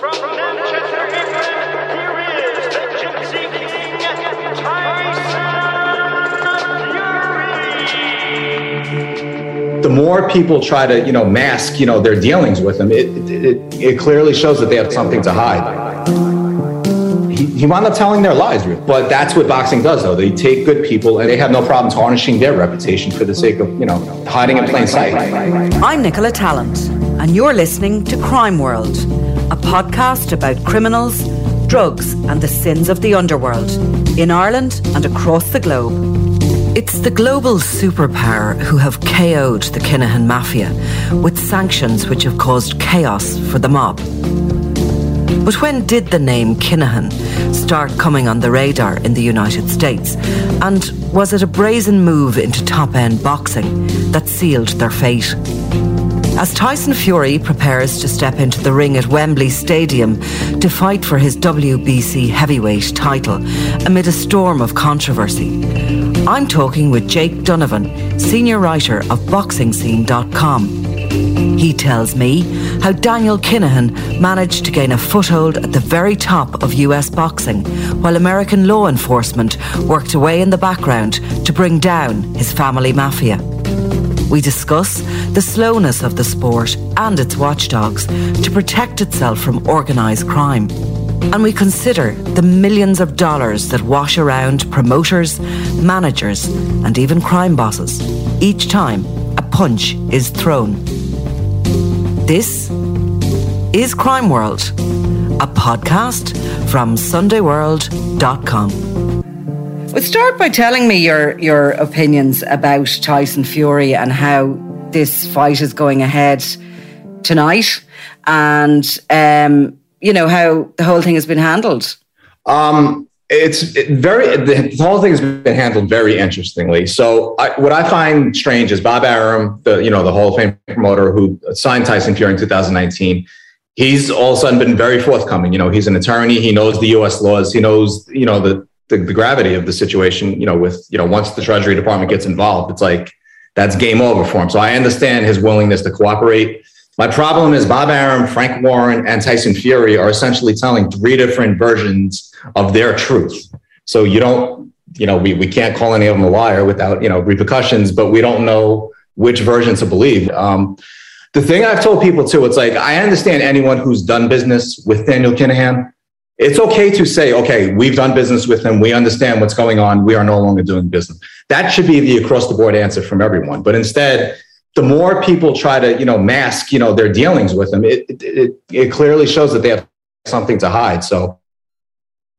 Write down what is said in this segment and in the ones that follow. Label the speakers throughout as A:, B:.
A: The Gypsy King, Tyson Fury.
B: the more people try to, you know, mask, you know, their dealings with him, it, it, it clearly shows that they have something to hide. He, he wound up telling their lies, but that's what boxing does, though. They take good people and they have no problem tarnishing their reputation for the sake of, you know, hiding in plain sight.
C: I'm Nicola Tallant, and you're listening to Crime World, a podcast about criminals, drugs, and the sins of the underworld in Ireland and across the globe. It's the global superpower who have KO'd the Kinahan Mafia with sanctions which have caused chaos for the mob. But when did the name Kinahan start coming on the radar in the United States? And was it a brazen move into top end boxing that sealed their fate? As Tyson Fury prepares to step into the ring at Wembley Stadium to fight for his WBC heavyweight title amid a storm of controversy, I'm talking with Jake Donovan, senior writer of BoxingScene.com. He tells me how Daniel Kinahan managed to gain a foothold at the very top of US boxing, while American law enforcement worked away in the background to bring down his family mafia. We discuss the slowness of the sport and its watchdogs to protect itself from organised crime. And we consider the millions of dollars that wash around promoters, managers, and even crime bosses each time a punch is thrown. This is Crime World, a podcast from SundayWorld.com. Well, start by telling me your, your opinions about Tyson Fury and how this fight is going ahead tonight and, um, you know, how the whole thing has been handled.
B: Um, it's it very the, whole thing has been handled very interestingly. So I, what I find strange is Bob Arum, the you know the Hall of Fame promoter who signed Tyson Fury in 2019. He's all of a sudden been very forthcoming. You know, he's an attorney. He knows the U.S. laws. He knows you know the, the the gravity of the situation. You know, with you know once the Treasury Department gets involved, it's like that's game over for him. So I understand his willingness to cooperate. My problem is Bob Arum, Frank Warren, and Tyson Fury are essentially telling three different versions of their truth. So you don't, you know, we, we can't call any of them a liar without, you know, repercussions, but we don't know which version to believe. Um, the thing I've told people too, it's like, I understand anyone who's done business with Daniel Kinahan. It's okay to say, okay, we've done business with him. We understand what's going on. We are no longer doing business. That should be the across the board answer from everyone. But instead, the more people try to, you know, mask, you know, their dealings with it, it, it, it clearly shows that they have something to hide. So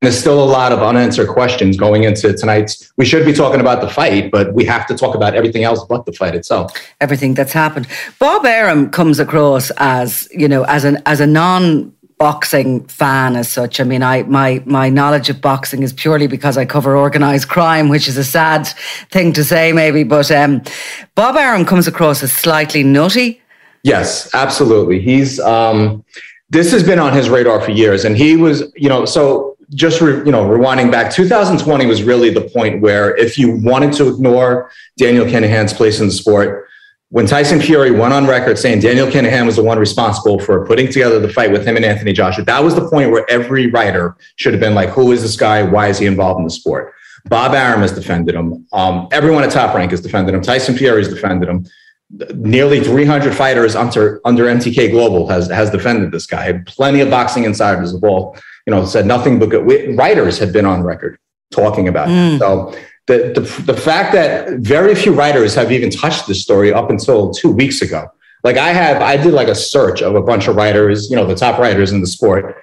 B: there's still a lot of unanswered questions going into tonight's. We should be talking about the fight, but we have to talk about everything else but the fight itself.
C: Everything that's happened. Bob Arum comes across as, you know, as an as a non boxing fan as such. I mean, I my my knowledge of boxing is purely because I cover organized crime, which is a sad thing to say, maybe. But um, Bob Arum comes across as slightly nutty.
B: Yes, absolutely. He's um, this has been on his radar for years, and he was, you know, so just re, you know, rewinding back, 2020 was really the point where if you wanted to ignore Daniel Kinahan's place in the sport, when Tyson Fury went on record saying Daniel Kinahan was the one responsible for putting together the fight with him and Anthony Joshua, that was the point where every writer should have been like, who is this guy? Why is he involved in the sport? Bob Arum has defended him. Um, everyone at Top Rank has defended him. Tyson Fury has defended him. Nearly 300 fighters under under MTK Global has has defended this guy. Plenty of boxing insiders have all you know said nothing but good. Writers have been on record talking about mm. it. So the, the, the fact that very few writers have even touched this story up until two weeks ago. Like I have, I did like a search of a bunch of writers, you know, the top writers in the sport,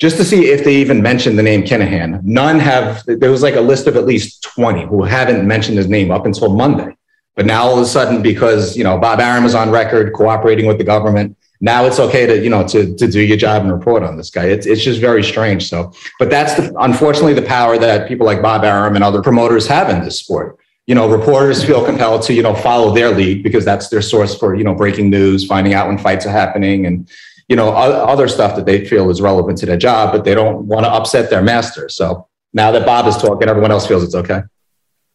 B: just to see if they even mentioned the name Kinahan. None have, there was like a list of at least 20 who haven't mentioned his name up until Monday. But now all of a sudden, because, you know, Bob Arum is on record cooperating with the government, now it's okay to you know to to do your job and report on this guy. It's it's just very strange. So, but that's the unfortunately the power that people like Bob Arum and other promoters have in this sport. You know, reporters feel compelled to you know follow their lead because that's their source for you know breaking news, finding out when fights are happening, and you know other stuff that they feel is relevant to their job, but they don't want to upset their master. So now that Bob is talking, everyone else feels it's okay.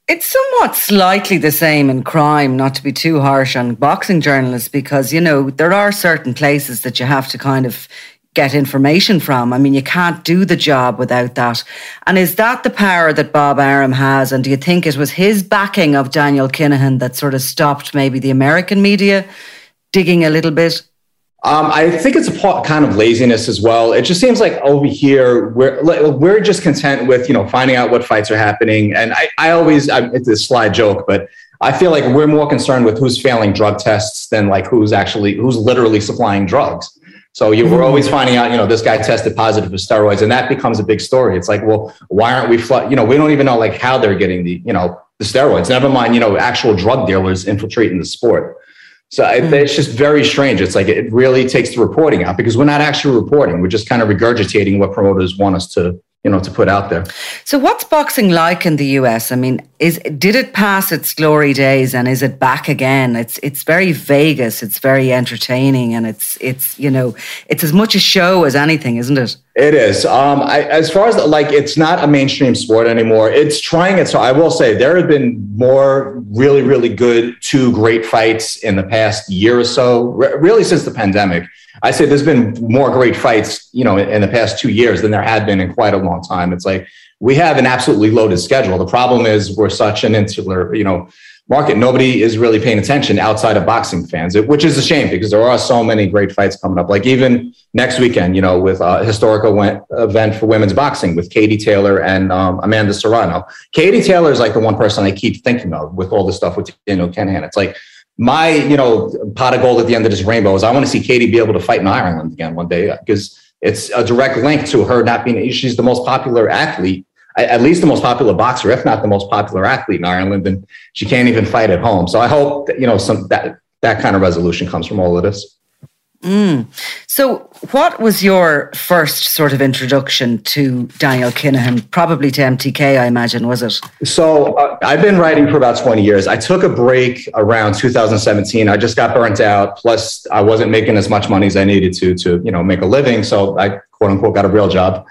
C: It's somewhat slightly the same in crime, not to be too harsh on boxing journalists, because, you know, there are certain places that you have to kind of get information from. I mean, you can't do the job without that. And is that the power that Bob Arum has? And do you think it was his backing of Daniel Kinahan that sort of stopped maybe the American media digging a little bit?
B: Um, I think it's a part, kind of laziness as well. It just seems like over here we're we're just content with you know finding out what fights are happening, and I, I always I, it's a sly joke, but I feel like we're more concerned with who's failing drug tests than like who's actually who's literally supplying drugs. So you, we're always finding out, you know, this guy tested positive for steroids, and that becomes a big story. It's like, well, why aren't we, fl-? you know, we don't even know like how they're getting the, you know, the steroids. Never mind, you know, actual drug dealers infiltrating the sport. So mm. it's just very strange. It's like it really takes the reporting out because we're not actually reporting. We're just kind of regurgitating what promoters want us to you know to put out there.
C: So what's boxing like in the US? I mean, is did it pass its glory days and is it back again? It's it's very Vegas, it's very entertaining and it's it's you know, it's as much a show as anything, isn't it?
B: It is. Um I, as far as like it's not a mainstream sport anymore. It's trying it so I will say there have been more really really good two great fights in the past year or so, re- really since the pandemic. I say there's been more great fights, you know, in the past two years than there had been in quite a long time. It's like we have an absolutely loaded schedule. The problem is we're such an insular, you know, market. Nobody is really paying attention outside of boxing fans, which is a shame because there are so many great fights coming up. Like even next weekend, you know, with a historical event for women's boxing with Katie Taylor and um, Amanda Serrano. Katie Taylor is like the one person I keep thinking of with all the stuff with Daniel Kinahan. It's like my, you know, pot of gold at the end of this rainbow is I want to see Katie be able to fight in Ireland again one day because it's a direct link to her not being, she's the most popular athlete, at least the most popular boxer, if not the most popular athlete in Ireland. And she can't even fight at home. So I hope that, you know, some, that, that kind of resolution comes from all of this.
C: Mm. So, what was your first sort of introduction to Daniel Kinahan? Probably to MTK, I imagine, was it?
B: So, uh, I've been writing for about 20 years. I took a break around 2017. I just got burnt out. Plus, I wasn't making as much money as I needed to to you know make a living. So, I quote unquote got a real job.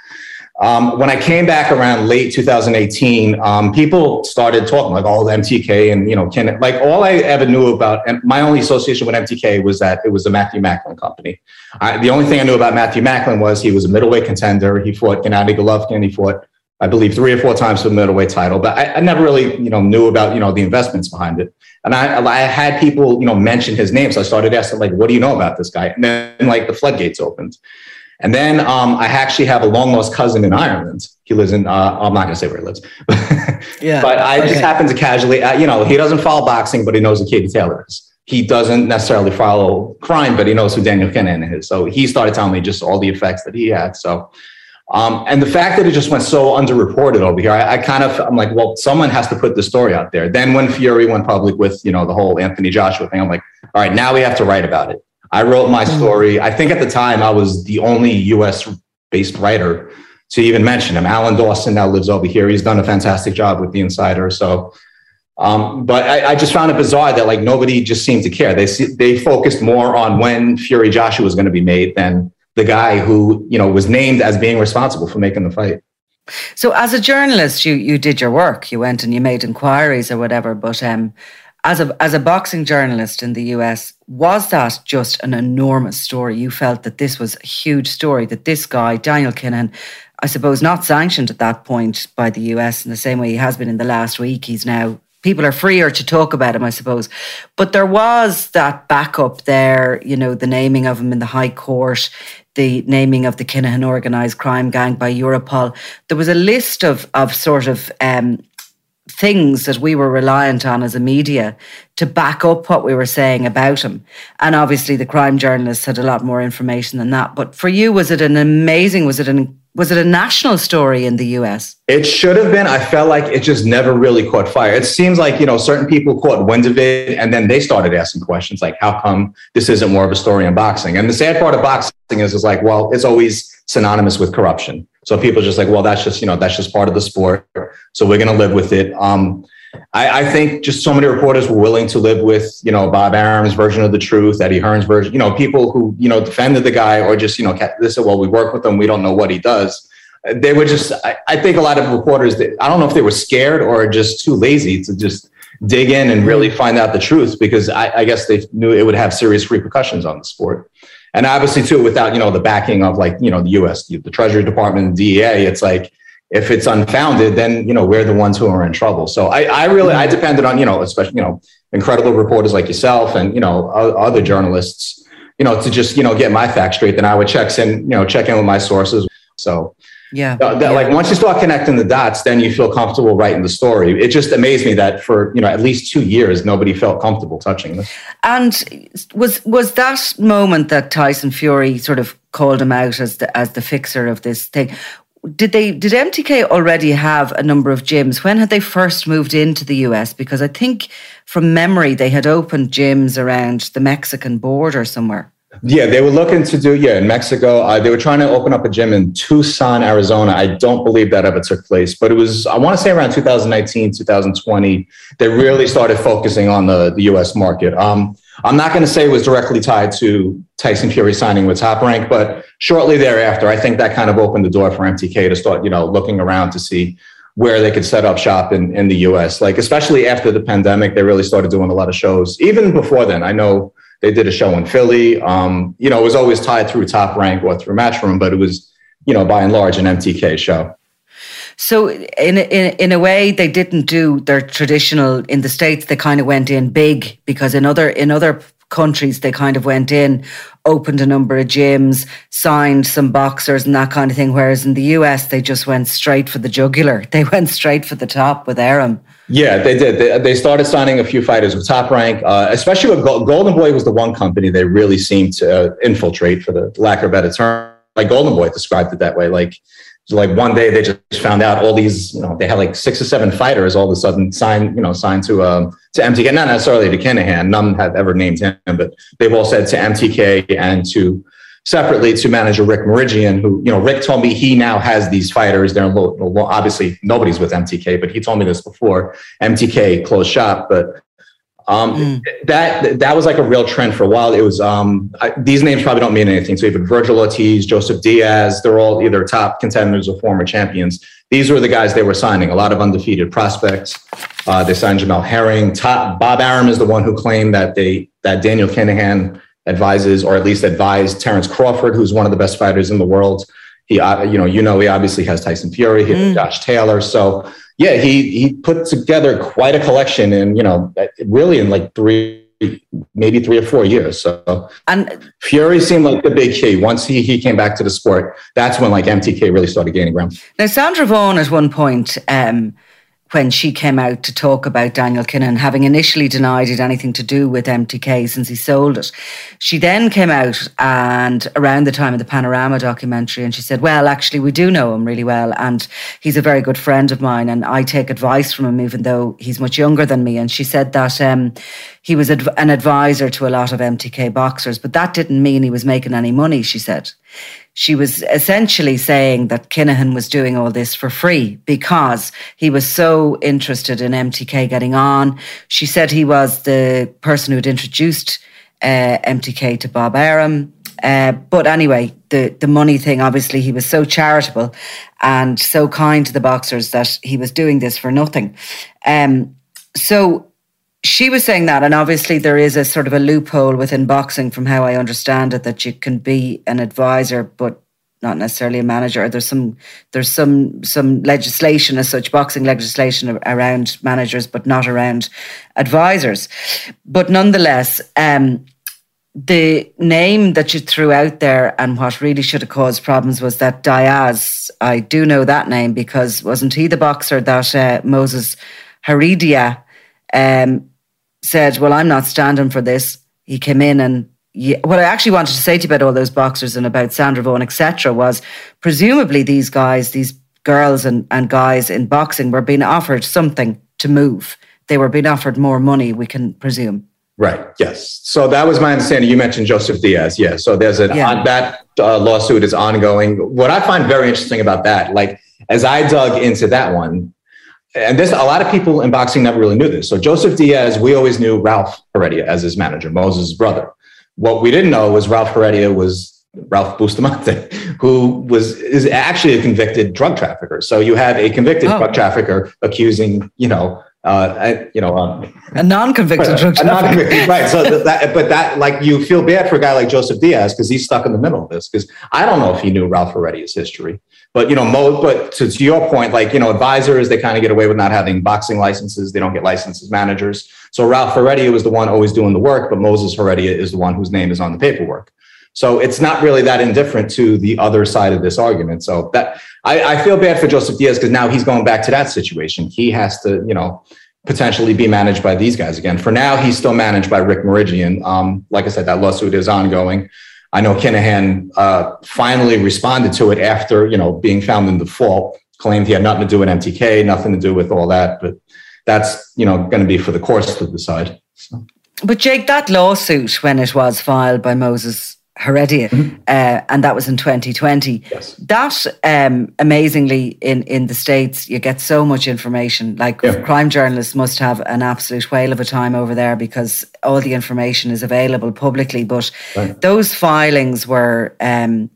B: Um, when I came back around late 2018, um, people started talking like all oh, MTK and you know, can like all I ever knew about and my only association with MTK was that it was a Matthew Macklin company. I, the only thing I knew about Matthew Macklin was he was a middleweight contender. He fought Gennady Golovkin. He fought, I believe, three or four times for the middleweight title. But I, I never really, you know, knew about you know the investments behind it. And I, I had people, you know, mention his name. So I started asking, like, what do you know about this guy? And then like the floodgates opened. And then um, I actually have a long lost cousin in Ireland. He lives in, uh, I'm not going to say where he lives. yeah. But I okay. just happen to casually, uh, you know, he doesn't follow boxing, but he knows who Katie Taylor is. He doesn't necessarily follow crime, but he knows who Daniel Kinahan is. So he started telling me just all the effects that he had. So, um, and the fact that it just went so underreported over here, I, I, kind of, I'm like, well, someone has to put the story out there. Then when Fury went public with, you know, the whole Anthony Joshua thing, I'm like, all right, now we have to write about it. I wrote my story. I think at the time I was the only US based writer to even mention him. Alan Dawson now lives over here. He's done a fantastic job with the insider. So, um, but I, I, just found it bizarre that like nobody just seemed to care. They they focused more on when Fury Joshua was going to be made than the guy who you know was named as being responsible for making the fight.
C: So, as a journalist, you you did your work. You went and you made inquiries or whatever. But um, as a as a boxing journalist in the US, was that just an enormous story? You felt that this was a huge story. That this guy Daniel Kinahan, I suppose, not sanctioned at that point by the US in the same way he has been in the last week. He's now people are freer to talk about him, I suppose. But there was that backup there, you know, the naming of him in the High Court, the naming of the Kinahan organised crime gang by Europol. There was a list of of sort of um, things that we were reliant on as a media to back up what we were saying about him. And obviously the crime journalists had a lot more information than that. But for you, was it an amazing, was it an was it a national story in the US?
B: It should have been. I felt like it just never really caught fire. It seems like, you know, certain people caught wind of it and then they started asking questions like, how come this isn't more of a story in boxing? And the sad part of boxing is, is like, well, it's always synonymous with corruption. So people are just like, well, that's just, you know, that's just part of the sport. So we're going to live with it. Um, I, I, think just so many reporters were willing to live with, you know, Bob Arum's version of the truth, Eddie Hearn's version, you know, people who, you know, defended the guy or just, you know, this said, well, we work with him. We don't know what he does. They were just, I, I think a lot of reporters, I don't know if they were scared or just too lazy to just dig in and really find out the truth because I, I guess they knew it would have serious repercussions on the sport and obviously too without you know the backing of like you know the U.S. the, Treasury Department, DEA, it's like if it's unfounded, then you know we're the ones who are in trouble. So I, I really I depended on you know especially you know incredible reporters like yourself and you know other journalists you know to just you know get my facts straight. Then I would check in you know check in with my sources. So
C: yeah,
B: that, yeah. like once you start connecting the dots, then you feel comfortable writing the story. It just amazed me that for you know at least two years nobody felt comfortable touching this.
C: And was was that moment that Tyson Fury sort of called him out as the as the fixer of this thing? Did they did MTK already have a number of gyms? When had they first moved into the US? Because I think from memory they had opened gyms around the Mexican border somewhere.
B: Yeah, they were looking to do, yeah, in Mexico. Uh, they were trying to open up a gym in Tucson, Arizona. I don't believe that ever took place, but it was, I want to say around 2019, 2020, they really started focusing on the, the US market. Um, I'm not going to say it was directly tied to Tyson Fury signing with Top Rank, but shortly thereafter, I think that kind of opened the door for MTK to start, you know, looking around to see where they could set up shop in, in the US. Like, especially after the pandemic, they really started doing a lot of shows. Even before then, I know they did a show in Philly. Um, you know, it was always tied through Top Rank or through Matchroom, but it was, you know, by and large an MTK show.
C: So in in in a way, they didn't do their traditional in the states. They kind of went in big because in other in other countries they kind of went in, opened a number of gyms, signed some boxers and that kind of thing. Whereas in the US, they just went straight for the jugular. They went straight for the top with Arum.
B: Yeah, they did. They, they started signing a few fighters with top rank, uh, especially with Golden Boy was the one company they really seemed to uh, infiltrate, for the lack of a better term. Like Golden Boy described it that way. Like, like one day they just found out all these, you know, they had like six or seven fighters all of a sudden signed, you know, signed to um, to MTK, not necessarily to Kinahan. None have ever named him, but they've all said to MTK and to separately to manager Rick Mirigian, who, you know, Rick told me he now has these fighters. They're obviously nobody's with MTK, but he told me this before. MTK closed shop, but um, mm. that that was like a real trend for a while. It was um, I, these names probably don't mean anything. So even Vergil Ortiz, Joseph Diaz, they're all either top contenders or former champions. These were the guys they were signing. A lot of undefeated prospects. Uh, they signed Jamel Herring. Top, Bob Arum is the one who claimed that they that Daniel Kinahan advises, or at least advised Terrence Crawford, who's one of the best fighters in the world. He, uh, you know, you know, he obviously has Tyson Fury, he mm. Josh Taylor. So yeah, he he put together quite a collection, and you know, really in like three, maybe three or four years. So and Fury seemed like the big key. Once he he came back to the sport, that's when like MTK really started gaining ground.
C: Now Sandra Vaughan at one point. Um, when she came out to talk about Daniel Kinahan, having initially denied it anything to do with MTK since he sold it. She then came out and around the time of the Panorama documentary and she said, Well, actually, we do know him really well. And he's a very good friend of mine. And I take advice from him, even though he's much younger than me. And she said that um, he was an advisor to a lot of MTK boxers, but that didn't mean he was making any money, she said she was essentially saying that Kinahan was doing all this for free because he was so interested in MTK getting on. She said he was the person who had introduced uh, MTK to Bob Arum. Uh, but anyway, the the money thing. Obviously, he was so charitable and so kind to the boxers that he was doing this for nothing. Um, so she was saying that, and obviously there is a sort of a loophole within boxing, from how I understand it, that you can be an advisor, but not necessarily a manager. There's some there's some some legislation as such, boxing legislation around managers, but not around advisors. But nonetheless, um, the name that you threw out there and what really should have caused problems was that Diaz. I do know that name because wasn't he the boxer that uh, Moses Heredia um, said, "Well, I'm not standing for this." He came in and yeah, what I actually wanted to say to you about all those boxers and about Sandra Vaughan, etc., was presumably these guys, these girls and, and guys in boxing were being offered something to move. They were being offered more money, we can presume.
B: Right. Yes. So that was my understanding. You mentioned Joseph Diaz. Yeah. So there's a yeah. that uh, lawsuit is ongoing. What I find very interesting about that, like as I dug into that one, and this a lot of people in boxing never really knew this. So Joseph Diaz, we always knew Ralph Heredia as his manager, Moses' brother. What we didn't know was Ralph Heredia was Ralph Bustamante, who was is actually a convicted drug trafficker. So you have a convicted oh. drug trafficker accusing, you know, uh, you know, um,
C: a non-convicted drug trafficker.
B: Right. So that, but that, like, you feel bad for a guy like Joseph Diaz because he's stuck in the middle of this. Because I don't know if he knew Ralph Heredia's history, but you know, Mo, but to, to your point, like, you know, advisors they kind of get away with not having boxing licenses. They don't get licenses managers. So Ralph Heredia was the one always doing the work, but Moses Heredia is the one whose name is on the paperwork. So it's not really that indifferent to the other side of this argument. So that I, I feel bad for Joseph Diaz because now he's going back to that situation. He has to, you know, potentially be managed by these guys again. For now, he's still managed by Rick Mirigian. Um, like I said, that lawsuit is ongoing. I know Kinahan uh, finally responded to it after, you know, being found in default, claimed he had nothing to do with MTK, nothing to do with all that. But that's, you know, going to be for the courts to decide. So.
C: But Jake, that lawsuit, when it was filed by Moses Heredia, mm-hmm. uh, and that was in 2020.
B: Yes.
C: That um, amazingly in in the states, you get so much information. Like yeah. crime journalists must have an absolute whale of a time over there because all the information is available publicly. But right. those filings were. Um,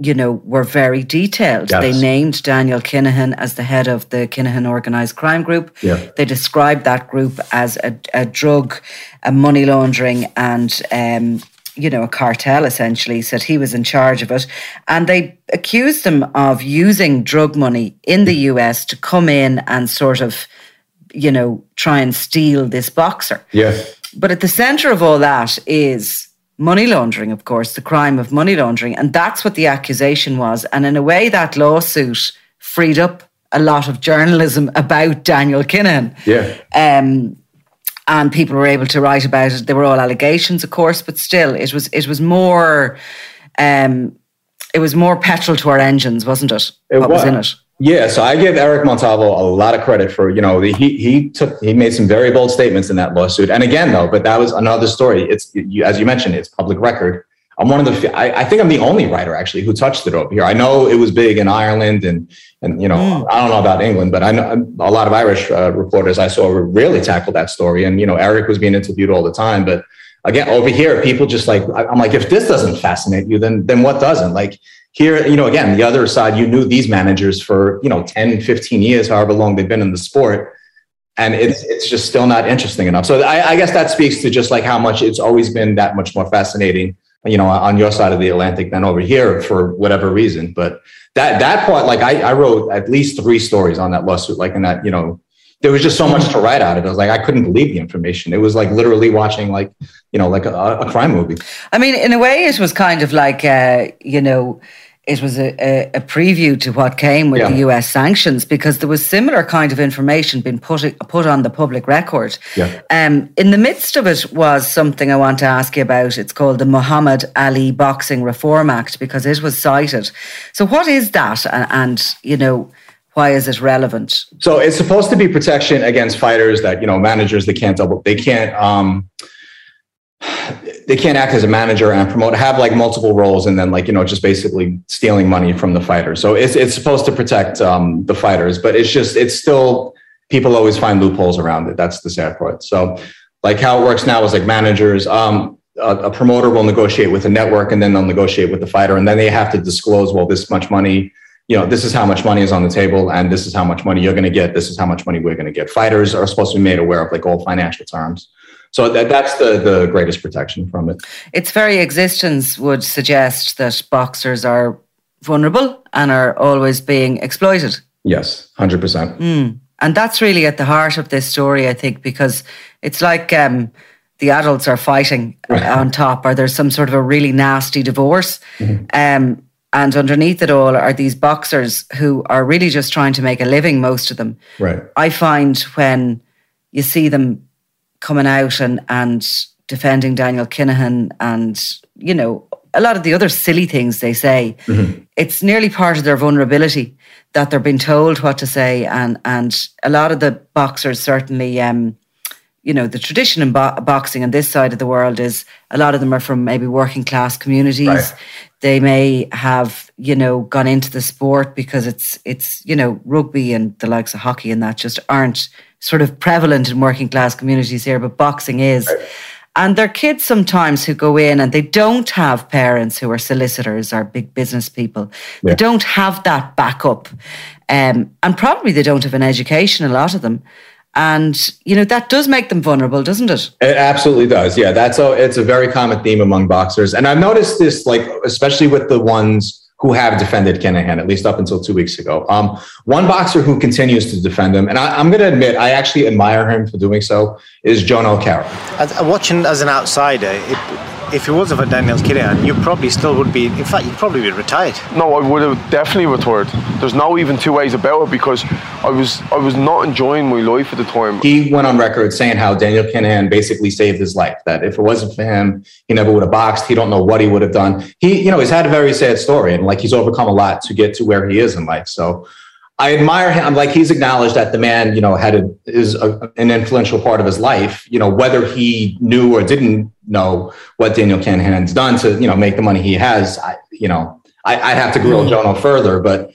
C: you know, were very detailed. Yes. They named Daniel Kinahan as the head of the Kinahan Organised Crime Group.
B: Yeah.
C: They described that group as a, a drug, a money laundering, and um, you know, a cartel essentially, said he was in charge of it. And they accused him of using drug money in the US to come in and sort of, you know, try and steal this boxer.
B: Yeah.
C: But at the center of all that is money laundering, of course, the crime of money laundering. And that's what the accusation was. And in a way, that lawsuit freed up a lot of journalism about Daniel Kinahan.
B: Yeah.
C: Um, and people were able to write about it. They were all allegations, of course, but still, it was it was more. Um, it was more petrol to our engines, wasn't it?
B: it
C: what was. was in it?
B: Yeah, so I give Eric Montalvo a lot of credit for you know he he took he made some very bold statements in that lawsuit. And again, though, but that was another story. It's you, as you mentioned, it's public record. I'm one of the I, I, think I'm the only writer actually who touched it over here. I know it was big in Ireland and and you know mm. I don't know about England, but I know a lot of Irish uh, reporters I saw really tackled that story. And you know Eric was being interviewed all the time, but again over here people just like I'm like if this doesn't fascinate you, then then what doesn't? Like here, you know, again the other side, you knew these managers for you know 10, 15 years, however long they've been in the sport. And it's it's just still not interesting enough. So I, I guess that speaks to just like how much it's always been that much more fascinating you know, on your side of the Atlantic than over here for whatever reason. But that that part, like I, I wrote at least three stories on that lawsuit, like in that, you know, there was just so much to write out of it. I was like, I couldn't believe the information. It was like literally watching like, you know, like a, a crime movie.
C: I mean, in a way, it was kind of like, uh, you know, it was a, a, a, preview to what came with yeah. the US sanctions because there was similar kind of information being put put on the public record.
B: Yeah.
C: Um, in the midst of it was something I want to ask you about. It's called the Muhammad Ali Boxing Reform Act because it was cited. So what is that, and, and you know? Why is it relevant?
B: So it's supposed to be protection against fighters that you know managers they can't double they can't um, they can't act as a manager and promote have like multiple roles and then like you know just basically stealing money from the fighters. So it's it's supposed to protect um, the fighters but it's just it's still people always find loopholes around it. That's the sad part. So like how it works now is like managers um, a, a promoter will negotiate with a network and then they'll negotiate with the fighter and then they have to disclose well this much money you know this is how much money is on the table and this is how much money you're going to get this is how much money we're going to get. Fighters are supposed to be made aware of like all financial terms so that, that's the the greatest protection from it
C: Its very existence would suggest that boxers are vulnerable and are always being exploited.
B: yes 100%
C: And that's really at the heart of this story, I think, because it's like um, the adults are fighting on top, or there's some sort of a really nasty divorce. Um, and underneath it all are these boxers who are really just trying to make a living, most of them.
B: right
C: I find when you see them coming out and, and defending Daniel Kinahan and, you know, a lot of the other silly things they say, it's nearly part of their vulnerability that they're being told what to say. And, and a lot of the boxers certainly, um, you know, the tradition in bo- boxing on this side of the world is a lot of them are from maybe working class communities.
B: Right.
C: They may have, you know, gone into the sport because it's it's, you know, rugby and the likes of hockey and that just aren't sort of prevalent in working class communities here, but boxing is. And there are kids sometimes who go in and they don't have parents who are solicitors or big business people. They don't have that backup. Um, and probably they don't have an education, a lot of them. And, you know, that does make them vulnerable, doesn't it?
B: It absolutely does. Yeah, that's a it's a very common theme among boxers, and I've noticed this like especially with the ones who have defended Kinahan, at least up until two weeks ago. Um, one boxer who continues to defend him, and I, I'm going to admit I actually admire him for doing so, is Jono Carroll.
D: As, watching as an outsider, it, if it wasn't for Daniel Kinahan, you probably still would be. In fact, you'd probably be retired.
E: No, I would have definitely retired. There's no even two ways about it because I was I was not enjoying my life at the time.
B: He went on record saying how Daniel Kinahan basically saved his life. That if it wasn't for him, he never would have boxed. He don't know what he would have done. He, you know, he's had a very sad story, and like he's overcome a lot to get to where he is in life. So. I admire him. I'm like he's acknowledged that the man, you know, had a, is a, an influential part of his life. You know, whether he knew or didn't know what Daniel Kinahan's done to, you know, make the money he has. I, you know, I, I'd have to grill hmm. Jono further, but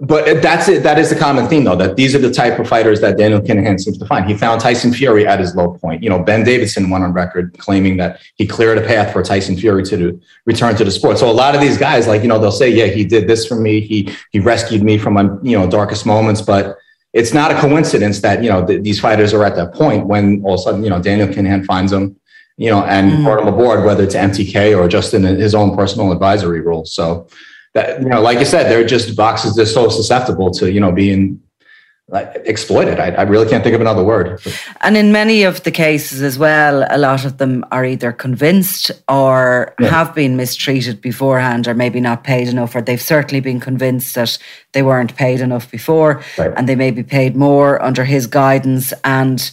B: but that's it. That is the common theme, though, that these are the type of fighters that Daniel Kinahan seems to find. He found Tyson Fury at his low point. You know, Ben Davison went on record claiming that he cleared a path for Tyson Fury to do, return to the sport. So a lot of these guys, like you know, they'll say, "Yeah, he did this for me. He he rescued me from my you know darkest moments." But it's not a coincidence that you know th- these fighters are at that point when all of a sudden you know Daniel Kinahan finds them, you know, and mm. brought him aboard, whether it's MTK or just in his own personal advisory role. So that you know, like I said, they're just boxes. They're so susceptible to you know being like, exploited. I, I really can't think of another word.
C: And in many of the cases as well, a lot of them are either convinced or have been mistreated beforehand or maybe not paid enough, or they've certainly been convinced that they weren't paid enough before
B: Right.
C: and they may be paid more under his guidance. And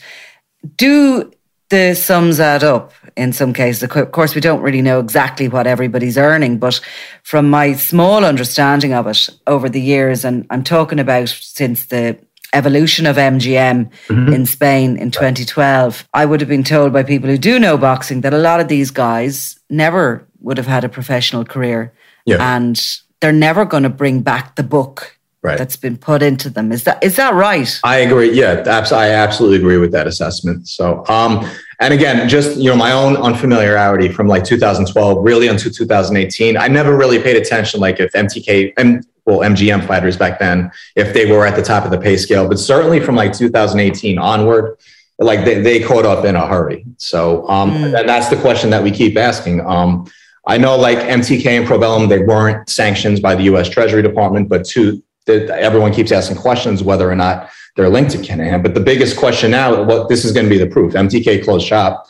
C: do the sums add up in some cases? Of course, we don't really know exactly what everybody's earning, but from my small understanding of it over the years, and I'm talking about since the evolution of MGM mm-hmm. in Spain in 2012, I would have been told by people who do know boxing that a lot of these guys never would have had a professional career.
B: Yeah.
C: And they're never going to bring back the book
B: Right.
C: that's been put into them. Is that is that right?
B: I agree. Yeah, abs- I absolutely agree with that assessment. So, um, and again, just you know, my own unfamiliarity from like 2012, really until 2018, I never really paid attention. Like if MTK and well, MGM fighters back then, if they were at the top of the pay scale, but certainly from like 2018 onward, like they, they caught up in a hurry. So, um, and that's the question that we keep asking. Um, I know like MTK and Probellum, they weren't sanctions by the U.S. Treasury Department, but to that everyone keeps asking questions whether or not they're linked to Kinahan. But the biggest question now, what this is going to be the proof. MTK closed shop.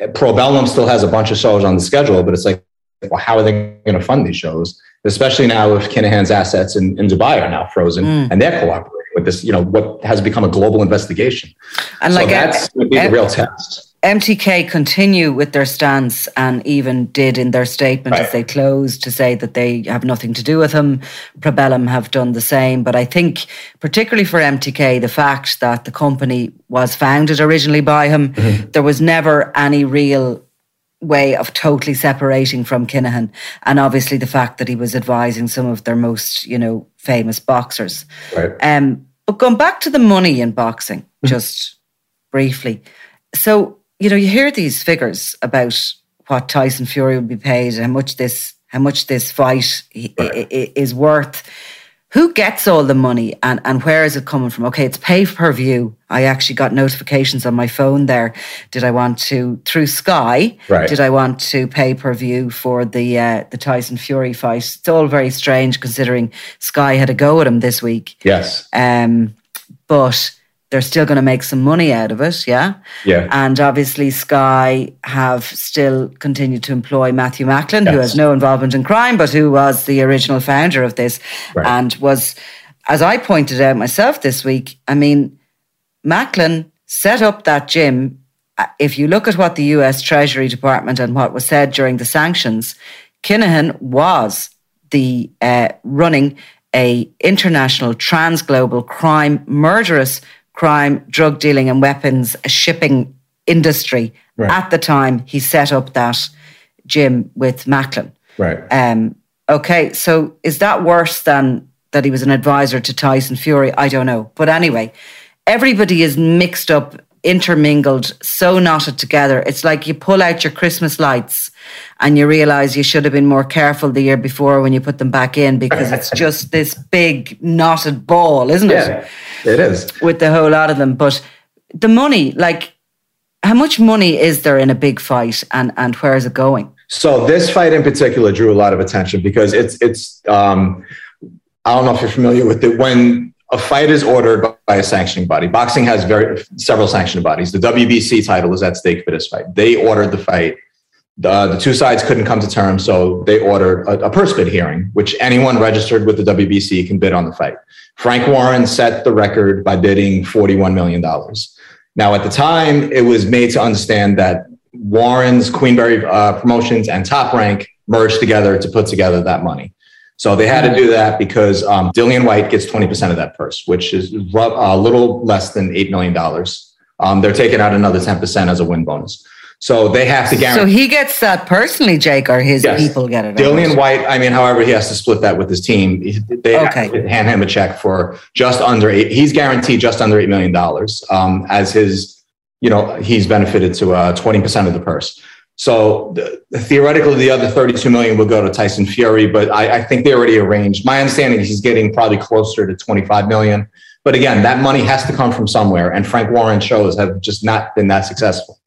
B: Probellum still has a bunch of shows on the schedule, but it's like, well, how are they going to fund these shows? Especially now if Kinahan's assets in, in Dubai are now frozen mm. and they're cooperating with this, you know, what has become a global investigation.
C: And
B: so
C: like,
B: that's going to be the real test.
C: MTK continue with their stance and even did in their statement as they closed to say that they have nothing to do with him. Probellum have done the same. But I think, particularly for MTK, the fact that the company was founded originally by him, there was never any real way of totally separating from Kinahan. And obviously the fact that he was advising some of their most, you know, famous boxers.
B: Right.
C: Um, but going back to the money in boxing, just briefly. So, you know, you hear these figures about what Tyson Fury would be paid, how much this how much this fight i- is worth. Who gets all the money and, and where is it coming from? Okay, it's pay per view. I actually got notifications on my phone there. Did I want to through Sky?
B: Right.
C: Did I want to pay per view for the uh, the Tyson Fury fight? It's all very strange considering Sky had a go at him this week.
B: Yes.
C: Um, but they're still going to make some money out of it, yeah.
B: Yeah.
C: And obviously, Sky have still continued to employ Matthew Macklin, who has no involvement in crime, but who was the original founder of this,
B: Right.
C: and was, as I pointed out myself this week. I mean, Macklin set up that gym. Uh, If you look at what the US Treasury Department and what was said during the sanctions, Kinahan was the uh, running a international trans-global crime, murderous crime, drug dealing and weapons a shipping industry.
B: Right.
C: At the time, he set up that gym with Macklin.
B: Right.
C: Um, okay, so is that worse than that he was an advisor to Tyson Fury? I don't know. But anyway, everybody is mixed up, intermingled, so knotted together. It's like you pull out your Christmas lights and you realize you should have been more careful the year before when you put them back in because it's just this big knotted ball, isn't?
B: Yeah, it is.
C: With the whole lot of them. But the money, like, how much money is there in a big fight and, and where is it going?
B: So this fight in particular drew a lot of attention because it's it's um, I don't know if you're familiar with it. When a fight is ordered by a sanctioning body, boxing has very several sanctioning bodies. The WBC title is at stake for this fight. They ordered the fight. The, the two sides couldn't come to terms, so they ordered a, a purse bid hearing, which anyone registered with the WBC can bid on the fight. Frank Warren set the record by bidding $41 million. Now, at the time, it was made to understand that Warren's Queensberry uh, Promotions and Top Rank merged together to put together that money. So they had to do that because um, Dillian Whyte gets 20% of that purse, which is a little less than $8 million. Um, they're taking out another 10% as a win bonus. So they have to guarantee.
C: So he gets that personally, Jake, or his
B: Yes.
C: people get it?
B: Dillian Whyte, I mean, however, he has to split that with his team. They
C: Okay.
B: hand him a check for just under eight. He's guaranteed just under $8 million um, as his, you know, he's benefited to uh, 20% of the purse. So the, theoretically, the other 32 million will go to Tyson Fury, but I, I think they already arranged. My understanding is he's getting probably closer to 25 million. But again, that money has to come from somewhere. And Frank Warren shows have just not been that successful,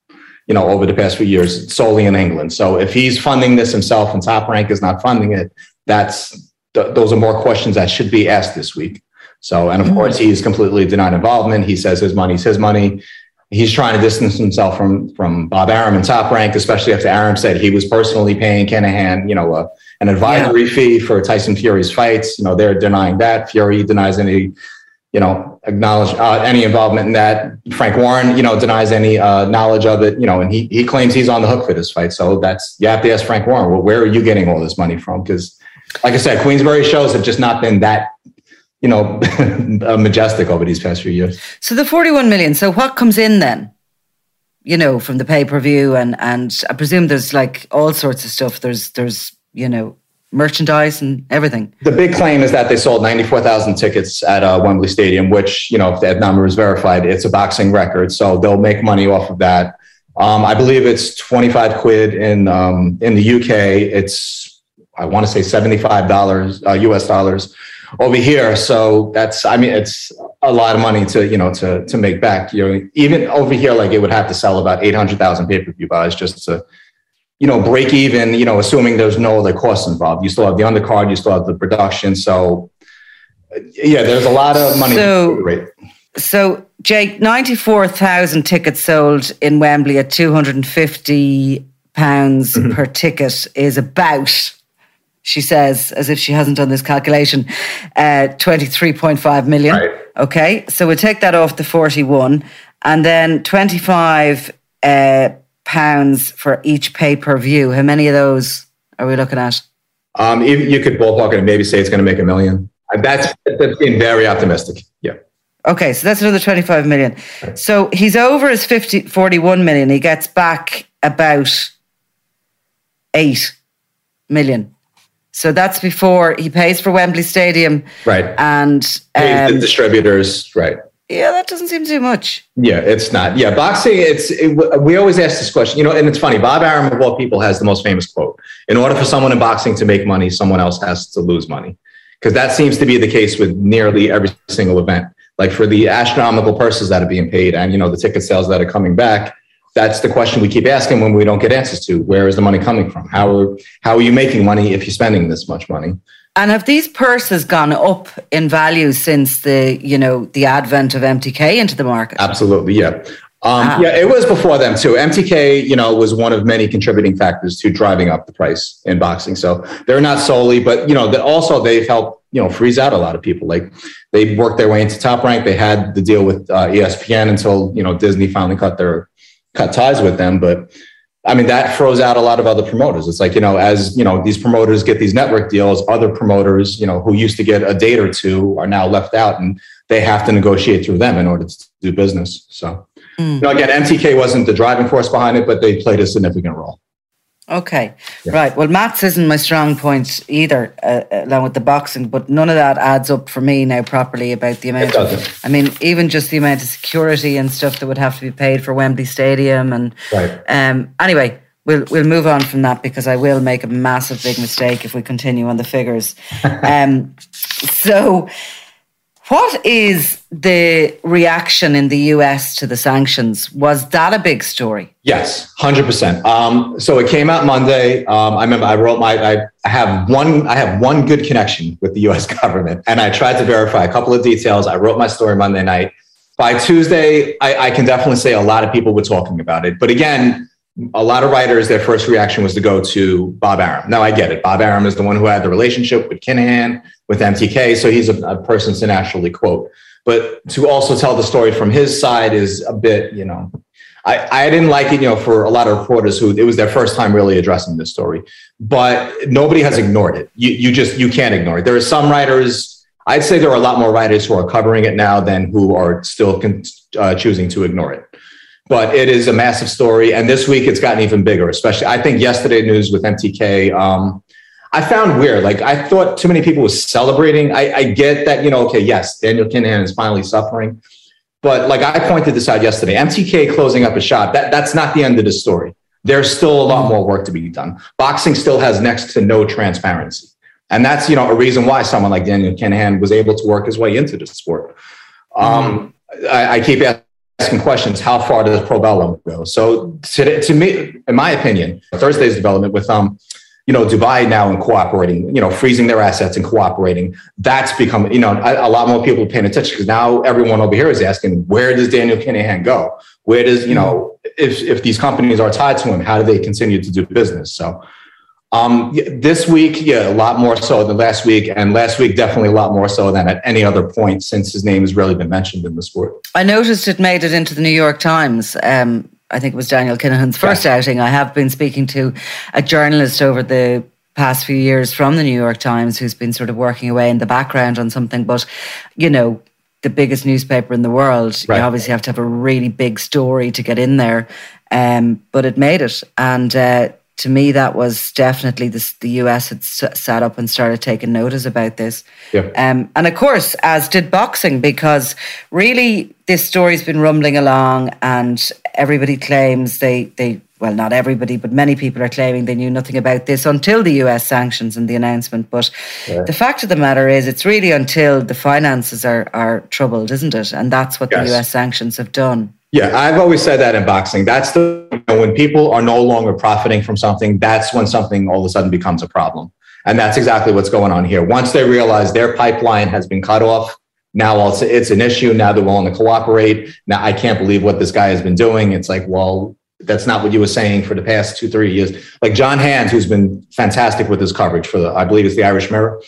B: you know, over the past few years, solely in England. So if he's funding this himself and Top Rank is not funding it, that's th- those are more questions that should be asked this week. So, and of course, he's completely denied involvement. He says his money's his money. He's trying to distance himself from from Bob Arum and Top Rank, especially after Arum said he was personally paying Kinahan, you know, uh, an advisory fee for Tyson Fury's fights. You know, they're denying that. Fury denies any, you know, acknowledge uh, any involvement in that. Frank Warren, you know, denies any uh, knowledge of it. You know, and he he claims he's on the hook for this fight. So that's you have to ask Frank Warren, well, where are you getting all this money from? Because, like I said, Queensberry shows have just not been that, you know, uh, majestic over these past few years.
C: So the 41 million. So what comes in then? You know, from the pay per view and and I presume there's like all sorts of stuff. There's there's you know merchandise and everything.
B: The big claim is that they sold 94,000 tickets at uh, Wembley Stadium, which, you know, if that number is verified, it's a boxing record. So they'll make money off of that. Um, I believe it's 25 quid in, um, in the UK. It's, I want to say $75 uh, US dollars over here. So that's, I mean, it's a lot of money to, you know, to, to make back. You know, even over here, like it would have to sell about 800,000 pay-per-view buys just to, you know, break even, you know, assuming there's no other costs involved. You still have the undercard, you still have the production. So, yeah, there's a lot of money.
C: So-. So Jake, 94,000 tickets sold in Wembley at 250 pounds
B: Mm-hmm.
C: per ticket is about. She says, as if she hasn't done this calculation, uh, 23.5 million.
B: Right.
C: Okay, so we'll take that off the 41 and then 25 uh, pounds for each pay per view. How many of those are we looking at?
B: Um, if you could ballpark it and maybe say it's going to make a million. That's, that's being very optimistic. Yeah.
C: Okay, so that's another 25 million. So he's over his 50, 41 million. He gets back about 8 million. So that's before he pays for Wembley Stadium
B: Right.
C: and um,
B: distributors. Right.
C: Yeah, that doesn't seem too much.
B: Yeah, it's not. Yeah, boxing. It's it, we always ask this question, you know, and it's funny. Bob Arum, of all people, has the most famous quote: "In order for someone in boxing to make money, someone else has to lose money," because that seems to be the case with nearly every single event. Like for the astronomical purses that are being paid, and you know the ticket sales that are coming back. That's the question we keep asking when we don't get answers to. Where is the money coming from? How are how are you making money if you're spending this much money?
C: And have these purses gone up in value since the, you know, the advent of MTK into the market?
B: Absolutely, yeah. Um,
C: Wow.
B: Yeah, it was before them too. MTK, you know, was one of many contributing factors to driving up the price in boxing. So they're not solely, but you know, that also they've helped, you know, freeze out a lot of people. Like they worked their way into top rank. They had the deal with uh, ESPN until you know Disney finally cut their cut ties with them. But I mean, that froze out a lot of other promoters. It's like, you know, as, you know, these promoters get these network deals, other promoters, you know, who used to get a date or two are now left out and they have to negotiate through them in order to do business. So, hmm. you know, again, MTK wasn't the driving force behind it, but they played a significant role.
C: Okay, right. Well, maths isn't my strong point either, uh, along with the boxing, but none of that adds up for me now properly about the amount. I mean, even just the amount of security and stuff that would have to be paid for Wembley Stadium, and
B: Right.
C: um, anyway, we'll we'll move on from that because I will make a massive big mistake if we continue on the figures. um, so, what is the reaction in the US to the sanctions? Was that a big story?
B: Yes, hundred percent. Um, so it came out Monday. Um, I remember I wrote my. I, I have one. I have one good connection with the U.S. government, and I tried to verify a couple of details. I wrote my story Monday night. By Tuesday, I, I can definitely say a lot of people were talking about it. But again, a lot of writers, their first reaction was to go to Bob Arum. Now I get it. Bob Arum is the one who had the relationship with Kinahan, with MTK, so he's a, a person to naturally quote. But to also tell the story from his side is a bit, you know, I, I didn't like it, you know, for a lot of reporters who it was their first time really addressing this story, but nobody has ignored it. You, you just, you can't ignore it. There are some writers, I'd say there are a lot more writers who are covering it now than who are still con- uh, choosing to ignore it. But it is a massive story. And this week it's gotten even bigger, especially I think yesterday news with MTK. Um, I found weird. Like I thought too many people was celebrating. I, I get that, you know, okay, yes, Daniel Kinahan is finally suffering. But like I pointed this out yesterday, MTK closing up a shop, that, that's not the end of the story. There's still a lot more work to be done. Boxing still has next to no transparency. And that's, you know, a reason why someone like Daniel Kinahan was able to work his way into the sport. Um, I, I keep asking questions. How far does Probellum go? So to, to me, in my opinion, Thursday's development with, um, you know, Dubai now and cooperating, you know, freezing their assets and cooperating. That's become, you know, a, a lot more people paying attention because now everyone over here is asking, where does Daniel Kinahan go? Where does, you know, if, if these companies are tied to him, how do they continue to do business? So um, this week, yeah, a lot more so than last week. And last week, definitely a lot more so than at any other point since his name has really been mentioned in the sport.
C: I noticed it made it into the New York Times. Um, I think it was Daniel Kinahan's first outing. I have been speaking to a journalist over the past few years from the New York Times who's been sort of working away in the background on something. But, you know, the biggest newspaper in the world,
B: Right.
C: you obviously have to have a really big story to get in there. Um, but it made it. And uh, to me, that was definitely this, the US had s- sat up and started taking notice about this.
B: Yeah.
C: Um, and of course, as did boxing, because really this story's been rumbling along, and everybody claims they they well, not everybody, but many people are claiming they knew nothing about this until the US sanctions and the announcement. But the fact of the matter is, it's really until the finances are are troubled, isn't it? And that's what
B: Yes.
C: the US sanctions have done.
B: Yeah, I've always said that in boxing. That's the you know, when people are no longer profiting from something, that's when something all of a sudden becomes a problem. And that's exactly what's going on here. Once they realize their pipeline has been cut off, now it's, it's an issue. Now they're willing to cooperate. Now I can't believe what this guy has been doing. It's like, well, that's not what you were saying for the past two, three years. Like John Hands, who's been fantastic with his coverage for the, I believe it's the Irish Mirror.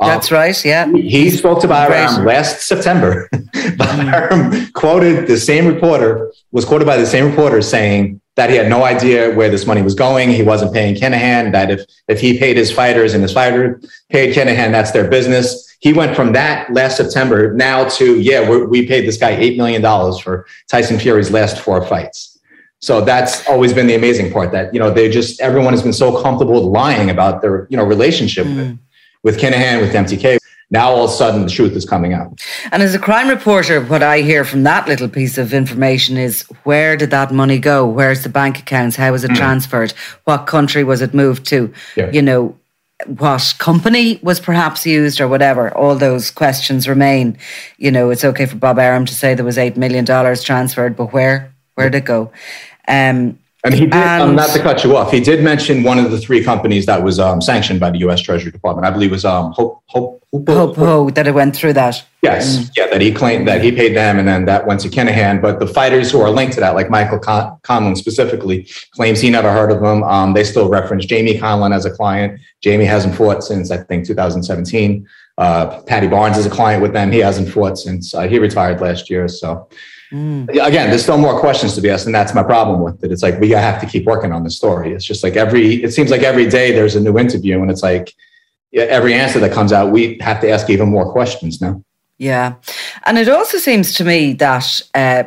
B: Um,
C: That's right. Yeah.
B: he spoke to Arum
C: Great.
B: last September. Arum quoted the same reporter, was quoted by the same reporter saying that he had no idea where this money was going. He wasn't paying Kinahan, that if, if he paid his fighters and his fighter paid Kinahan, that's their business. He went from that last September now to, yeah, we're, we paid this guy $8 million for Tyson Fury's last four fights. So that's always been the amazing part that, you know, they just, everyone has been so comfortable lying about their, you know, relationship with, with Kinahan, with MTK. Now all of a sudden the truth is coming out.
C: And as a crime reporter, what I hear from that little piece of information is where did that money go? Where's the bank accounts? How was it transferred? What country was it moved to?
B: Yeah.
C: You know, what company was perhaps used or whatever. All those questions remain. You know, it's okay for Bob Arum to say there was eight million dollars transferred, but where where did it go? Um,
B: And he did, um,
C: And-
B: not to cut you off, he did mention one of the three companies that was um, sanctioned by the U.S. Treasury Department. I believe it was um, Hope, Hope, Hope,
C: hope ho that it went through that.
B: Yes, yeah, that he claimed that he paid them and then that went to Kinahan. But the fighters who are linked to that, like Michael Con- Conlon specifically, claims he never heard of them. Um, they still reference Jamie Conlon as a client. Jamie hasn't fought since, I think, 2017. Uh, Paddy Barnes is a client with them. He hasn't fought since uh, he retired last year. So, Yeah, again, there's still more questions to be asked. And that's my problem with it. It's like we have to keep working on the story. It's just like every, it seems like every day there's a new interview and it's like, every answer that comes out, we have to ask even more questions now.
C: Yeah. And it also seems to me that uh,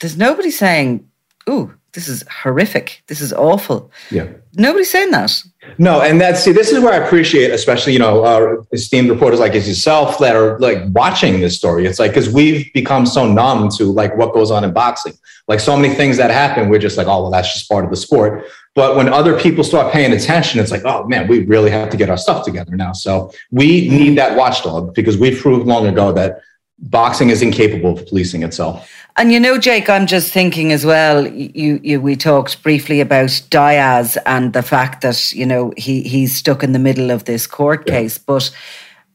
C: there's nobody saying, ooh, this is horrific. This is awful.
B: Yeah.
C: Nobody's saying that.
B: No, and that's see, this is where I appreciate, especially you know, uh, esteemed reporters like yourself that are like watching this story. It's like because we've become so numb to like what goes on in boxing, like so many things that happen. We're just like, oh, well, that's just part of the sport. But when other people start paying attention, it's like, oh man, we really have to get our stuff together now. So we need that watchdog because we proved long ago that boxing is incapable of policing itself.
C: And you know, Jake, I'm just thinking as well. You, you, we talked briefly about Diaz and the fact that you know he he's stuck in the middle of this court case. But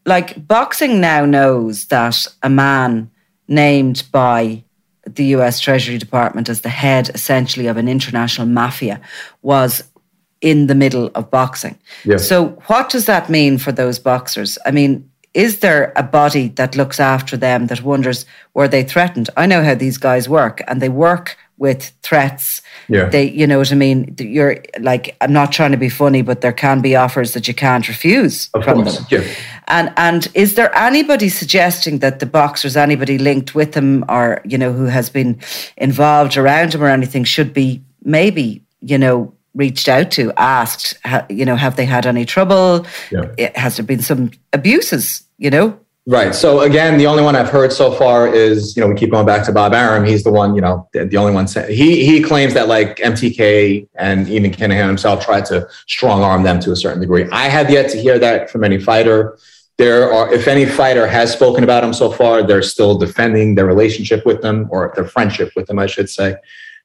C: like boxing now knows that a man named by the U.S. Treasury Department as the head, essentially, of an international mafia, was in the middle of boxing.
B: Yeah.
C: So, what does that mean for those boxers? I mean, is there a body that looks after them that wonders were they threatened? I know how these guys work, and they work with threats.
B: Yeah.
C: They, you know what I mean. You're like, I'm not trying to be funny, but there can be offers that you can't refuse
B: Of
C: from
B: course,
C: them.
B: yeah.
C: And and is there anybody suggesting that the boxers, anybody linked with them, or you know who has been involved around him or anything, should be maybe you know reached out to, asked, you know, have they had any trouble?
B: Yeah.
C: It- Has there been some abuses? You know,
B: Right. So again, the only one I've heard so far is, you know, we keep going back to Bob Arum. He's the one, you know, the, the only one. He he claims that like MTK and even Kinahan himself tried to strong arm them to a certain degree. I have yet to hear that from any fighter. There are, if any fighter has spoken about him so far, they're still defending their relationship with them or their friendship with them, I should say.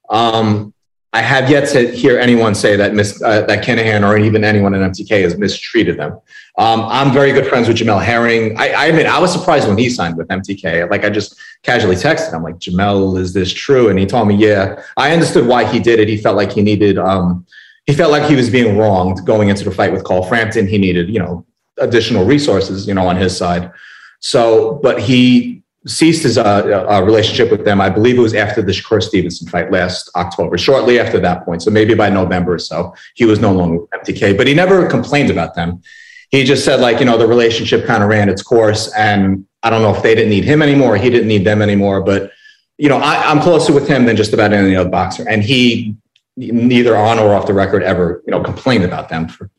B: Um, I have yet to hear anyone say that Miss uh, that Kinahan or even anyone in MTK has mistreated them. Um, I'm very good friends with Jamel Herring. I, I admit I was surprised when he signed with MTK. Like I just casually texted him, like Jamel, is this true? And he told me, yeah. I understood why he did it. He felt like he needed. Um, he felt like he was being wronged going into the fight with Carl Frampton. He needed, you know, additional resources, you know, on his side. So, but he ceased his uh, uh, relationship with them. I believe it was after the Shakur Stevenson fight last October, shortly after that point. So maybe by November or so, he was no longer with MTK. But he never complained about them. He just said, like, you know, the relationship kind of ran its course, and I don't know if they didn't need him anymore, or he didn't need them anymore. But you know, I, I'm closer with him than just about any other boxer, and he neither on or off the record ever, you know, complained about them for.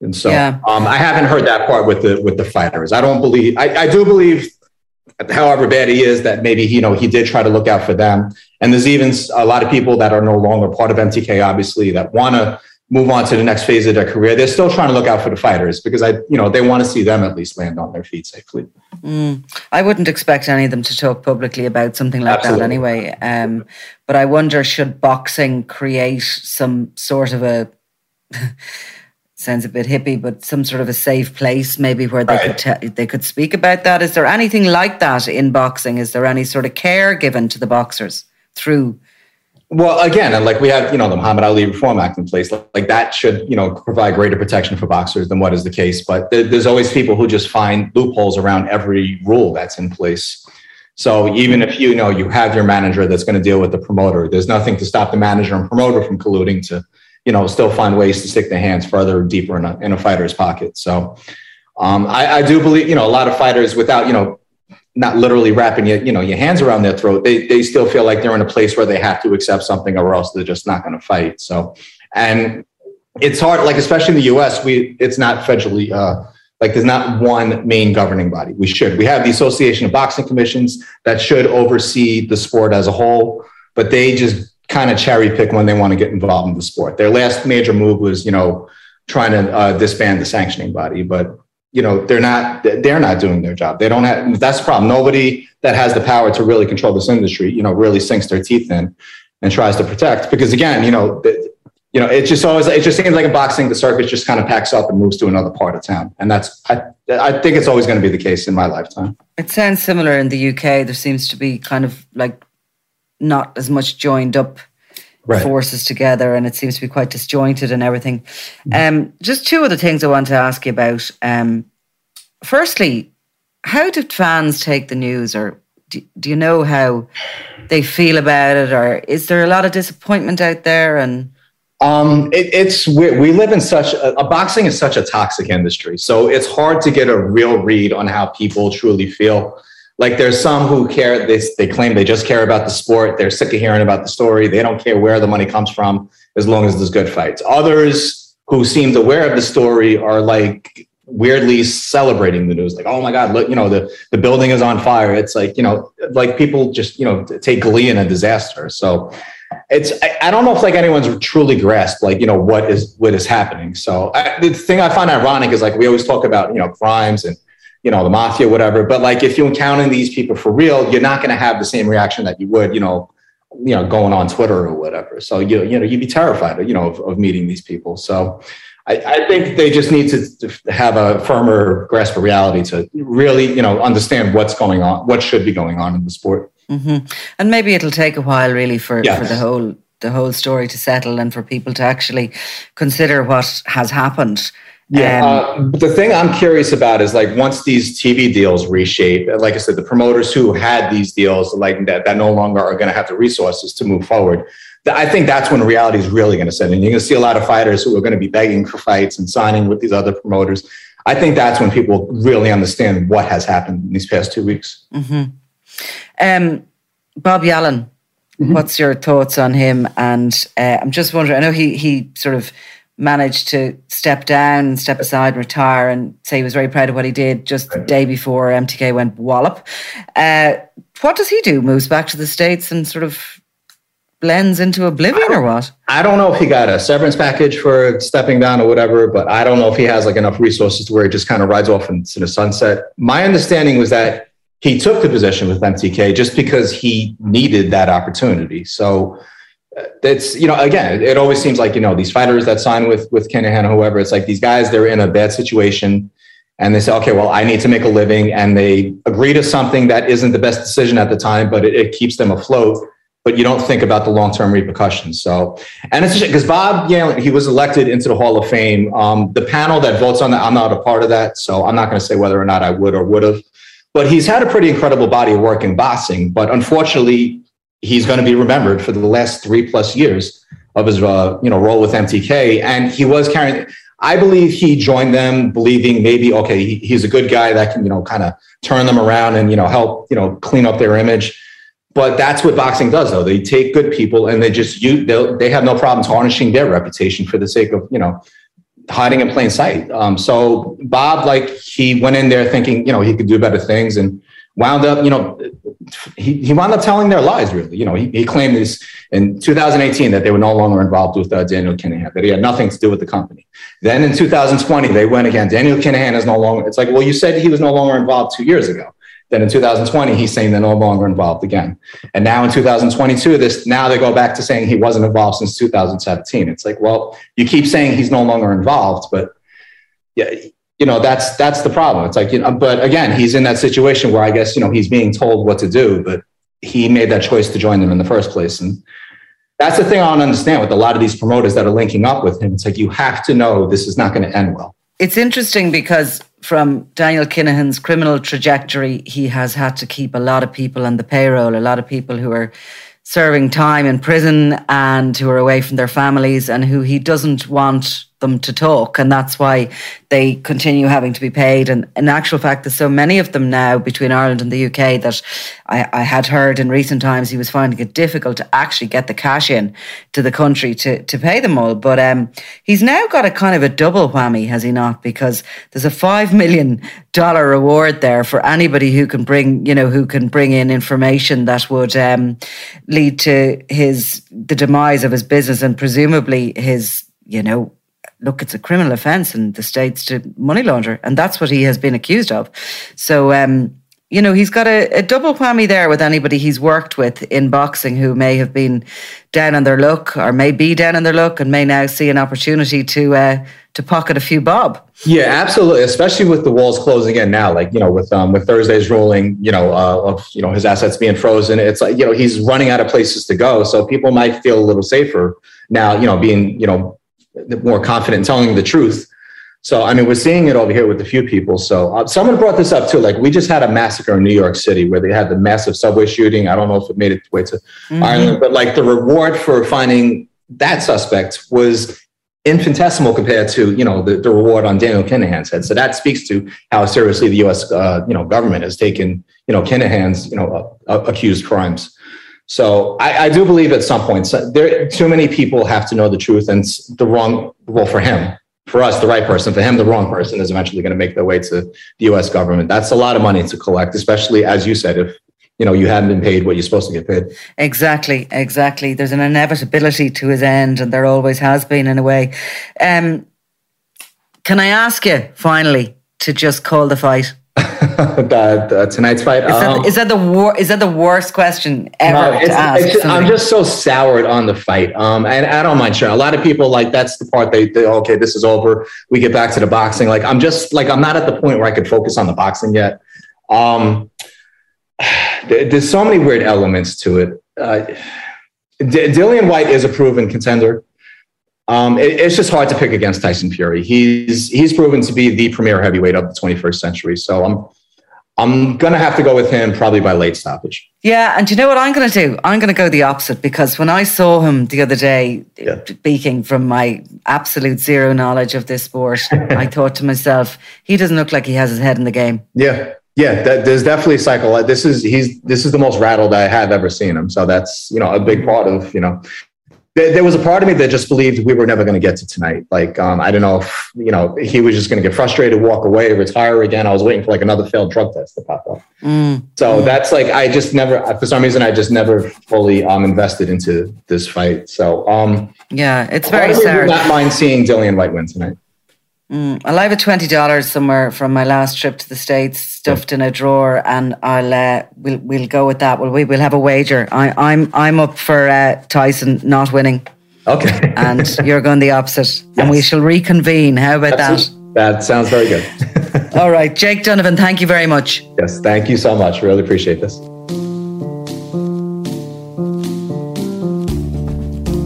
B: And so,
C: Yeah.
B: um, I haven't heard that part with the with the fighters. I don't believe. I, I do believe however bad he is, that maybe you know he did try to look out for them. And there's even a lot of people that are no longer part of MTK, obviously, that want to move on to the next phase of their career. They're still trying to look out for the fighters because I, you know, they want to see them at least land on their feet safely.
C: I wouldn't expect any of them to talk publicly about something like
B: Absolutely.
C: that anyway. Um, but I wonder, should boxing create some sort of a sounds a bit hippie, but some sort of a safe place, maybe where they could te- they could speak about that? Is there anything like that in boxing? Is there any sort of care given to the boxers through?
B: Well, again, and like we have, you know, the Muhammad Ali Reform Act in place, like that should, you know, provide greater protection for boxers than what is the case. But there- there's always people who just find loopholes around every rule that's in place. So even if you know you have your manager that's going to deal with the promoter, there's nothing to stop the manager and promoter from colluding to, you know, still find ways to stick their hands further deeper in a, in a fighter's pocket. So um, I, I do believe, you know, a lot of fighters without, you know, not literally wrapping your, you know, your hands around their throat, they, they still feel like they're in a place where they have to accept something or else they're just not going to fight. So, and it's hard, like, especially in the US, we, it's not federally uh, Like there's not one main governing body. We should. We have the Association of Boxing Commissions that should oversee the sport as a whole, but they just kind of cherry pick when they want to get involved in the sport. Their last major move was, you know, trying to uh, disband the sanctioning body, but you know they're not they're not doing their job. They don't have. That's the problem. Nobody that has the power to really control this industry, you know, really sinks their teeth in and tries to protect. Because again, you know, you know, it just always it just seems like in boxing, the circus just kind of packs up and moves to another part of town, and that's I I think it's always going to be the case in my lifetime.
C: It sounds similar in the UK. There seems to be kind of like not as much joined up right. forces together, and it seems to be quite disjointed and everything. Mm-hmm. Um, just two other things I want to ask you about. Um, firstly, how do fans take the news, or do, do you know how they feel about it, or is there a lot of disappointment out there and
B: um, it, it's we, we, live in such a, a, boxing is such a toxic industry, so it's hard to get a real read on how people truly feel. Like there's some who care, they, they claim they just care about the sport. They're sick of hearing about the story. They don't care where the money comes from as long as there's good fights. Others who seemed aware of the story are like weirdly celebrating the news. Like, oh my God, look, you know, the, the building is on fire. It's like, you know, like people just, you know, take glee in a disaster. So it's I, I, don't know if like anyone's truly grasped like you know what is what is happening so I, the thing i find ironic is like we always talk about you know crimes and you know the mafia whatever but like if you encounter these people for real you're not going to have the same reaction that you would you know you know going on twitter or whatever so you, you know you'd be terrified you know of, of meeting these people so I, I, think they just need to, to have a firmer grasp of reality to really you know understand what's going on what should be going on in the sport
C: Mm-hmm. And maybe it'll take a while, really, for, yes. for the whole the whole story to settle and for people to actually consider what has happened.
B: Yeah, um, uh, the thing I'm curious about is like once these TV deals reshape, like I said, the promoters who had these deals, like that, that no longer are going to have the resources to move forward. I think that's when reality is really going to set in. You're going to see a lot of fighters who are going to be begging for fights and signing with these other promoters. I think that's when people really understand what has happened in these past two weeks.
C: Mm-hmm. Um, Bob Yalen, mm-hmm. what's your thoughts on him? And uh, I'm just wondering, I know he he sort of managed to step down, step aside, and retire, and say he was very proud of what he did just the day before MTK went wallop. Uh, what does he do? Moves back to the States and sort of blends into oblivion or what?
B: I don't know if he got a severance package for stepping down or whatever, but I don't know if he has like enough resources to where he just kind of rides off into the sunset. My understanding was that he took the position with MTK just because he needed that opportunity. So it's uh, you know again it always seems like you know these fighters that sign with with Kinahan or whoever it's like these guys they're in a bad situation and they say okay well I need to make a living and they agree to something that isn't the best decision at the time but it, it keeps them afloat but you don't think about the long term repercussions. So, and it's because Bob Yalen, he was elected into the Hall of Fame. Um, the panel that votes on that, I'm not a part of that, so I'm not going to say whether or not I would or would have. But he's had a pretty incredible body of work in boxing. But unfortunately, he's going to be remembered for the last three plus years of his uh, you know role with MTK. And he was carrying. I believe he joined them believing maybe okay he, he's a good guy that can you know kind of turn them around and you know help you know clean up their image. But that's what boxing does, though. They take good people and they just you they have no problem tarnishing their reputation for the sake of you know hiding in plain sight. Um, so Bob, like he went in there thinking, you know, he could do better things and wound up, you know, he, he wound up telling their lies really. You know, he, he claimed this in 2018 that they were no longer involved with uh, Daniel Kinahan, that he had nothing to do with the company. Then in 2020, they went again, Daniel Kinahan is no longer, it's like, well, you said he was no longer involved two years ago. Then in 2020, he's saying they're no longer involved again. And now in 2022, this now they go back to saying he wasn't involved since 2017. It's like, well, you keep saying he's no longer involved, but yeah, you know, that's that's the problem. It's like, you know, but again, he's in that situation where I guess, you know, he's being told what to do, but he made that choice to join them in the first place. And that's the thing I don't understand with a lot of these promoters that are linking up with him. It's like you have to know this is not going to end well.
C: It's interesting because from Daniel Kinahan's criminal trajectory, he has had to keep a lot of people on the payroll, a lot of people who are serving time in prison and who are away from their families and who he doesn't want them to talk, and that's why they continue having to be paid. And in actual fact, there's so many of them now between Ireland and the UK that I, I had heard in recent times he was finding it difficult to actually get the cash in to the country to, to pay them all. But um, he's now got a kind of a double whammy, has he not? Because there's a five million dollar reward there for anybody who can bring, you know, who can bring in information that would um, lead to his the demise of his business and presumably his, you know, look, it's a criminal offence in the states to money launder, and that's what he has been accused of. So. Um, you know, he's got a, a, double whammy there with anybody he's worked with in boxing who may have been down on their luck or may be down on their luck and may now see an opportunity to uh, to pocket a few bob.
B: Yeah, absolutely. Especially with the walls closing in now, like you know, with um, with Thursday's ruling, you know, uh, of you know his assets being frozen, it's like you know he's running out of places to go. So people might feel a little safer now, you know, being you know more confident in telling the truth so, I mean, we're seeing it over here with a few people. So, uh, someone brought this up too. Like, we just had a massacre in New York City where they had the massive subway shooting. I don't know if it made its way to mm-hmm. Ireland, but like the reward for finding that suspect was infinitesimal compared to you know the, the reward on Daniel Kinahan's head. So that speaks to how seriously the U.S. Uh, you know government has taken you know Kinahan's you know uh, accused crimes. So I, I, do believe at some point so there too many people have to know the truth and the wrong well for him for us, the right person, for him, the wrong person is eventually going to make their way to the US government. That's a lot of money to collect, especially as you said, if you know you haven't been paid what you're supposed to get paid.
C: Exactly, exactly. There's an inevitability to his end, and there always has been in a way. Um, can I ask you finally to just call the fight?
B: the, the, tonight's fight.
C: Is that, um, is that the wor- Is that the worst question ever no,
B: to ask? Just, I'm just so soured on the fight, um, and I don't mind sharing. A lot of people like that's the part they, they okay, this is over. We get back to the boxing. Like I'm just like I'm not at the point where I could focus on the boxing yet. Um, there's so many weird elements to it. Uh, D- Dillian Whyte is a proven contender. Um, it, it's just hard to pick against Tyson Fury. He's he's proven to be the premier heavyweight of the 21st century. So I'm I'm gonna have to go with him probably by late stoppage.
C: Yeah, and you know what I'm gonna do? I'm gonna go the opposite because when I saw him the other day, yeah. speaking from my absolute zero knowledge of this sport, I thought to myself, he doesn't look like he has his head in the game.
B: Yeah, yeah, that, there's definitely a cycle. This is he's this is the most rattled I have ever seen him. So that's you know a big part of you know there, there, was a part of me that just believed we were never going to get to tonight. Like, um, I don't know if, you know, he was just going to get frustrated, walk away, retire again. I was waiting for like another failed drug test to pop up. Mm. So mm. that's like, I just never, for some reason, I just never fully um, invested into this fight. So, um,
C: yeah, it's very sad. I
B: would not mind seeing Dillian Whyte win tonight.
C: Mm, I'll have a twenty dollars somewhere from my last trip to the states, stuffed in a drawer, and I'll uh, we'll we'll go with that. Well, we will have a wager. I, am I'm, I'm up for uh, Tyson not winning.
B: Okay,
C: and you're going the opposite, yes. and we shall reconvene. How about That's that?
B: That sounds very good.
C: All right, Jake Donovan, thank you very much.
B: Yes, thank you so much. Really appreciate this.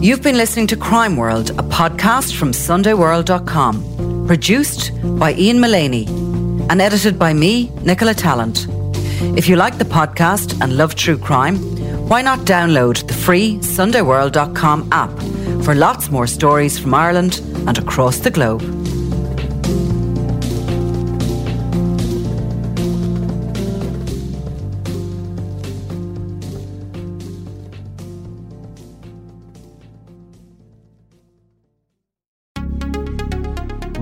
C: You've been listening to Crime World, a podcast from SundayWorld.com. Produced by Ian Mullaney and edited by me, Nicola Tallant. If you like the podcast and love true crime, why not download the free SundayWorld.com app for lots more stories from Ireland and across the globe.